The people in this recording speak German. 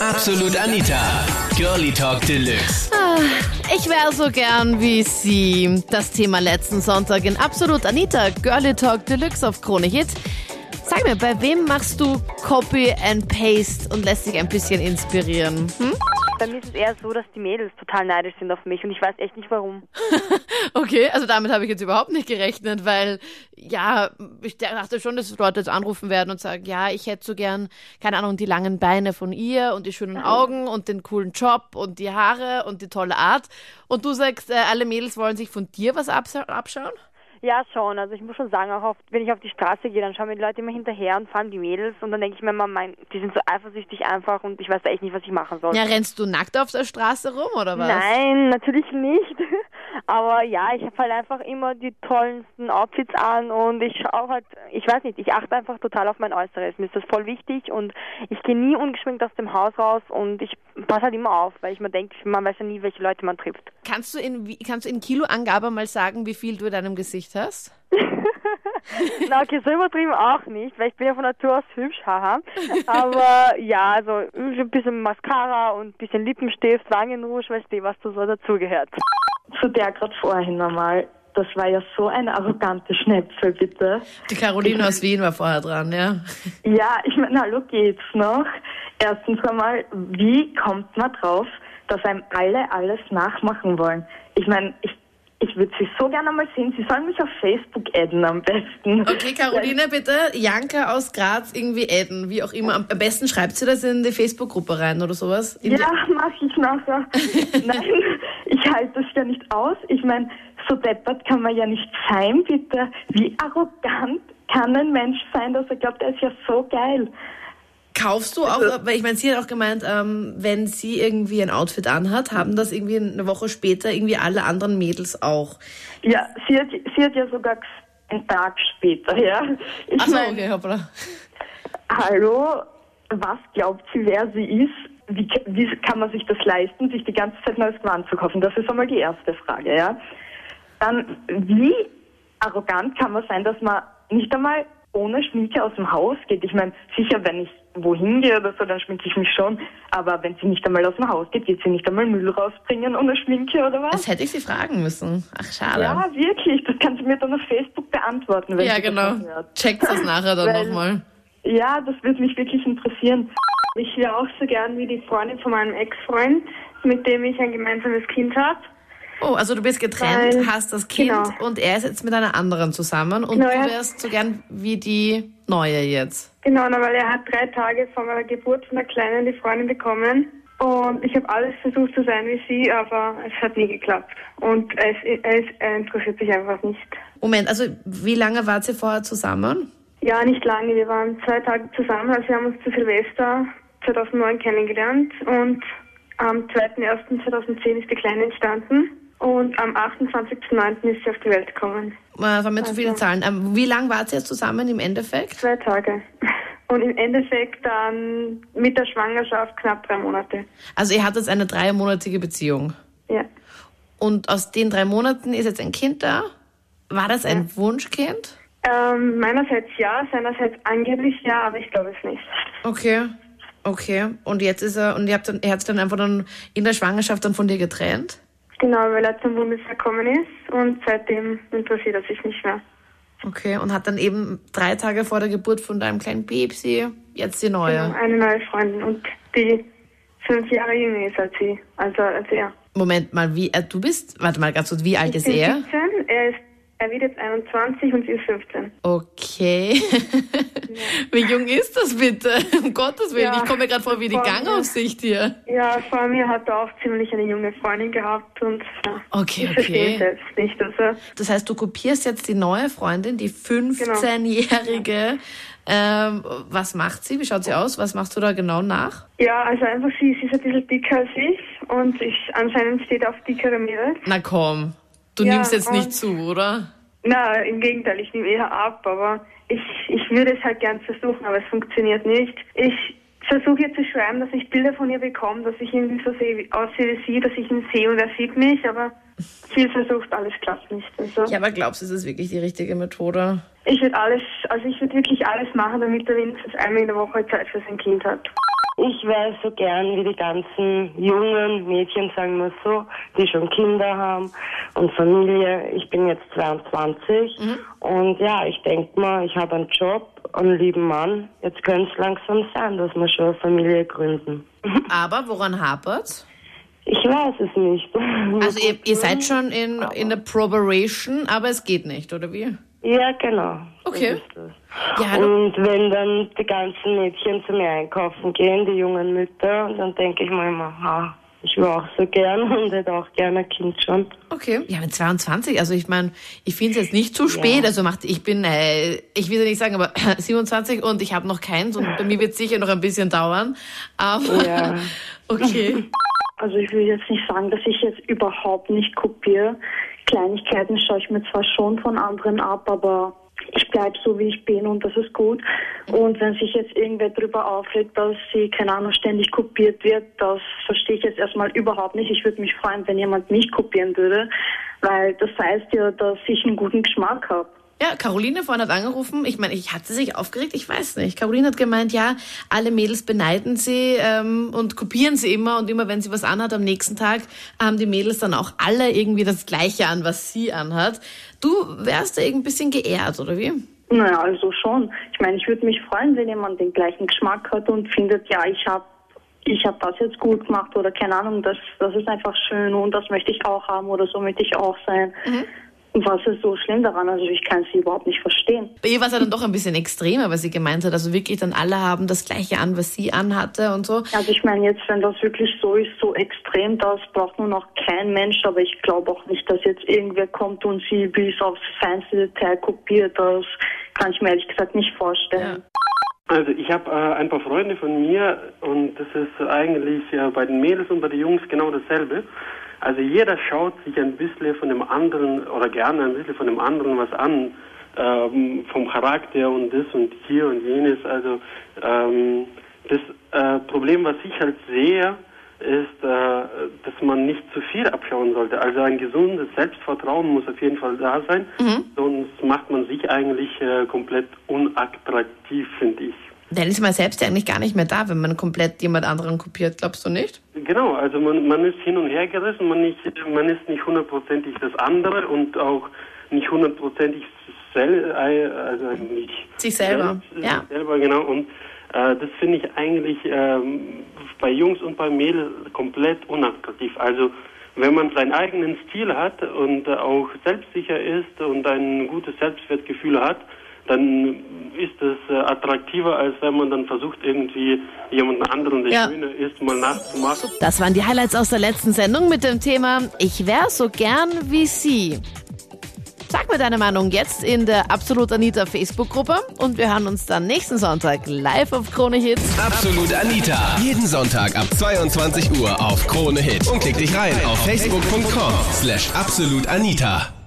Absolut Anita. Girlie Talk Deluxe. Ich wäre so gern wie Sie. Das Thema letzten Sonntag in Absolut Anita, Girlie Talk Deluxe auf Krone Hit. Sag mir, bei wem machst du Copy and Paste und lässt dich ein bisschen inspirieren? Hm? Bei mir ist es eher so, dass die Mädels total neidisch sind auf mich und ich weiß echt nicht warum. Okay, also damit habe ich jetzt überhaupt nicht gerechnet, weil ja, ich dachte schon, dass Leute jetzt anrufen werden und sagen, ja, ich hätte so gern, keine Ahnung, die langen Beine von ihr und die schönen Augen und den coolen Job und die Haare und die tolle Art. Und du sagst, äh, alle Mädels wollen sich von dir was abschauen? Ja, schon. Also ich muss schon sagen, auch auf, wenn ich auf die Straße gehe, dann schauen mir die Leute immer hinterher und vor allem die Mädels und dann denke ich mir immer, mein, die sind so eifersüchtig einfach und ich weiß da echt nicht, was ich machen soll. Ja, rennst du nackt auf der Straße rum oder was? Nein, natürlich nicht. Aber ja, ich habe halt einfach immer die tollsten Outfits an und ich schaue halt, ich weiß nicht, ich achte einfach total auf mein Äußeres. Mir ist das voll wichtig und ich gehe nie ungeschminkt aus dem Haus raus und ich passe halt immer auf, weil ich mir denke, man weiß ja nie, welche Leute man trifft. Kannst du in, kannst du in Kiloangabe mal sagen, wie viel du in deinem Gesicht hast? Na, okay, so übertrieben auch nicht, weil ich bin ja von Natur aus hübsch, haha. Aber ja, also ein bisschen Mascara und ein bisschen Lippenstift, Wangenrouge, weißt du, was da so dazugehört. Zu der gerade vorhin nochmal. Das war ja so eine arrogante Schnäpsel, bitte. Die Caroline aus Wien war vorher dran, ja. Ja, ich meine, hallo geht's noch. Erstens einmal, wie kommt man drauf, dass einem alle alles nachmachen wollen? Ich meine, ich, ich würde sie so gerne mal sehen. Sie sollen mich auf Facebook adden am besten. Okay, Caroline, bitte Janka aus Graz irgendwie adden, wie auch immer. Am besten schreibt sie das in die Facebook-Gruppe rein oder sowas. In Ja, mach ich nachher. Nein, halte das ja nicht aus. Ich meine, so deppert kann man ja nicht sein, bitte. Wie arrogant kann ein Mensch sein, dass er glaubt, er ist ja so geil. Kaufst du auch, weil ich meine, sie hat auch gemeint, ähm, wenn sie irgendwie ein Outfit anhat, haben das irgendwie eine Woche später irgendwie alle anderen Mädels auch. Ja, sie hat, sie hat ja sogar einen Tag später, ja. Ich Achso, mein, okay, hoppla. hallo, was glaubt sie, wer sie ist? Wie, wie kann man sich das leisten, sich die ganze Zeit neues Gewand zu kaufen? Das ist einmal die erste Frage, ja. Dann, wie arrogant kann man sein, dass man nicht einmal ohne Schminke aus dem Haus geht? Ich meine, sicher, wenn ich wohin gehe oder so, dann schminke ich mich schon. Aber wenn sie nicht einmal aus dem Haus geht, geht sie nicht einmal Müll rausbringen ohne Schminke oder was? Das hätte ich sie fragen müssen. Ach, schade. Ja, wirklich. Das kann sie mir dann auf Facebook beantworten, wenn Ja, genau. das. Checkt das nachher dann nochmal. Ja, das würde mich wirklich interessieren. Ich wäre auch so gern wie die Freundin von meinem Ex-Freund, mit dem ich ein gemeinsames Kind habe. Oh, also du bist getrennt, Weil- hast das Kind genau. und er ist jetzt mit einer anderen zusammen und Genau, du wärst so gern wie die neue jetzt. Genau, na, weil er hat drei Tage vor meiner Geburt von der Kleinen die Freundin bekommen. Und ich habe alles versucht zu sein wie sie, aber es hat nie geklappt. Und er, ist, er interessiert sich einfach nicht. Moment, also wie lange wart ihr vorher zusammen? Ja, nicht lange. Wir waren zwei Tage zusammen. Also wir haben uns zu Silvester 2009 kennengelernt. Und am 2.1.2010 ist die Kleine entstanden. Und am 28.09. ist sie auf die Welt gekommen. Äh, waren mir zu viele Also- Zahlen. Ähm, wie lange wart ihr jetzt zusammen im Endeffekt? Zwei Tage. Und im Endeffekt dann mit der Schwangerschaft knapp drei Monate. Also ihr hattet eine dreimonatige Beziehung. Ja. Und aus den drei Monaten ist jetzt ein Kind da. War das ein Wunschkind? Ähm, meinerseits ja, seinerseits angeblich ja, aber ich glaube es nicht. Okay. Okay. Und jetzt ist er, und ihr habt dann, er hat sich dann einfach dann in der Schwangerschaft dann von dir getrennt? Genau, weil er zum Bundesheer gekommen ist und seitdem interessiert er sich nicht mehr. Okay. Und hat dann eben drei Tage vor der Geburt von deinem kleinen Babsi jetzt die neue. Eine neue Freundin und die fünf Jahre jünger ist als sie, also als er. Moment mal, wie, äh, du bist, warte mal ganz kurz, wie alt Ich ist bin er? 17, er ist, er wird jetzt 21 und sie ist 15. Okay. Wie jung ist das bitte? Um Gottes Willen, Ja, ich komme mir gerade vor wie die. Gangaufsicht hier. Ja, vor mir hat er auch ziemlich eine junge Freundin gehabt und ja, Okay, ich verstehe okay. es selbst nicht. Also Das heißt, du kopierst jetzt die neue Freundin, die Genau. 15-jährige. Ähm, was macht sie? Wie schaut sie aus? Was machst du da genau nach? Ja, also einfach sie, sie ist ein bisschen dicker als ich und ich anscheinend steht auf dickere Mädels. Na komm, du Ja, nimmst jetzt nicht zu, oder? Na, im Gegenteil, ich nehme eher ab, aber ich, ich würde es halt gern versuchen, aber es funktioniert nicht. Ich versuche ihr zu schreiben, dass ich Bilder von ihr bekomme, dass ich irgendwie so sehe, aussehe wie sie, dass ich ihn sehe und er sieht mich, aber viel versucht, alles klappt nicht. Also Ja, aber glaubst du, ist das wirklich die richtige Methode? ich würde alles, also ich würde wirklich alles machen, damit er wenigstens einmal in der Woche Zeit für sein Kind hat. Ich wäre so gern wie die ganzen jungen Mädchen, sagen wir so, die schon Kinder haben und Familie. Ich bin jetzt 22 und ja, ich denke mal, ich habe einen Job, einen lieben Mann. Jetzt könnte es langsam sein, dass wir schon eine Familie gründen. Aber woran hapert's? Ich weiß es nicht. Also ihr, ihr seid schon in, in der Probation, aber es geht nicht, oder wie? Ja, genau. Okay. Ja, Und wenn dann die ganzen Mädchen zu mir einkaufen gehen, die jungen Mütter, dann denke ich mir immer, ha, ich will auch so gern und hätte auch gerne ein Kind schon. okay. Ja, mit 22, also ich meine, ich finde es jetzt nicht zu spät. Also macht, ich bin, äh, ich will ja nicht sagen, aber 27 und ich habe noch keins und bei mir wird es sicher noch ein bisschen dauern. Aber Ja. okay. Also ich will jetzt nicht sagen, dass ich jetzt überhaupt nicht kopiere. Kleinigkeiten schaue ich mir zwar schon von anderen ab, aber ich bleibe so, wie ich bin und das ist gut. Und wenn sich jetzt irgendwer darüber aufregt, dass sie, keine Ahnung, ständig kopiert wird, das verstehe ich jetzt erstmal überhaupt nicht. Ich würde mich freuen, wenn jemand mich kopieren würde, weil das heißt ja, dass ich einen guten Geschmack habe. Ja, Caroline vorhin hat angerufen. Ich meine, ich hatte sich aufgeregt, ich weiß nicht. Caroline hat gemeint, ja, alle Mädels beneiden sie ähm, und kopieren sie immer und immer, wenn sie was anhat am nächsten Tag, haben die Mädels dann auch alle irgendwie das Gleiche an, was sie anhat. Du wärst da irgendwie ein bisschen geehrt, oder wie? Naja, also schon. Ich meine, ich würde mich freuen, wenn jemand den gleichen Geschmack hat und findet, ja, ich habe ich hab das jetzt gut gemacht oder keine Ahnung, das, das ist einfach schön und das möchte ich auch haben oder so möchte ich auch sein. Was ist so schlimm daran? Also ich kann sie überhaupt nicht verstehen. Bei ihr war es ja dann doch ein bisschen extremer, weil sie gemeint hat, also wirklich dann alle haben das Gleiche an, was sie anhatte und so. Also ich meine jetzt, wenn das wirklich so ist, so extrem, das braucht nur noch kein Mensch, aber ich glaube auch nicht, dass jetzt irgendwer kommt und sie bis aufs feinste Detail kopiert. Das kann ich mir ehrlich gesagt nicht vorstellen. Also ich habe äh, ein paar Freunde von mir und das ist eigentlich äh, bei den Mädels und bei den Jungs genau dasselbe. Also jeder schaut sich ein bisschen von dem anderen oder gerne ein bisschen von dem anderen was an, ähm, vom Charakter und das und hier und jenes. Also ähm, das äh, Problem, was ich halt sehe, ist, äh, dass man nicht zu viel abschauen sollte. Also ein gesundes Selbstvertrauen muss auf jeden Fall da sein, sonst macht man sich eigentlich äh, komplett unattraktiv, finde ich. Dann ist man selbst ja eigentlich gar nicht mehr da, wenn man komplett jemand anderen kopiert, glaubst du nicht? Genau, also man, man ist hin und her gerissen, man, nicht, man ist nicht hundertprozentig das andere und auch nicht hundertprozentig sel also nicht Sich selber, selbst, ja. selber genau und äh, das finde ich eigentlich ähm, bei Jungs und bei Mädels komplett unattraktiv. Also wenn man seinen eigenen Stil hat und äh, auch selbstsicher ist und ein gutes Selbstwertgefühl hat, dann ist es äh, attraktiver, als wenn man dann versucht, irgendwie jemanden anderen, der Ja. schöner ist, mal nachzumachen. Das waren die Highlights aus der letzten Sendung mit dem Thema Ich wär so gern wie Sie. Sag mir deine Meinung jetzt in der Absolut Anita Facebook-Gruppe und wir hören uns dann nächsten Sonntag live auf Krone Hits. Absolut Anita. Jeden Sonntag ab 22 Uhr auf Krone Hit. Und klick dich rein auf facebook.com slash absolutanita.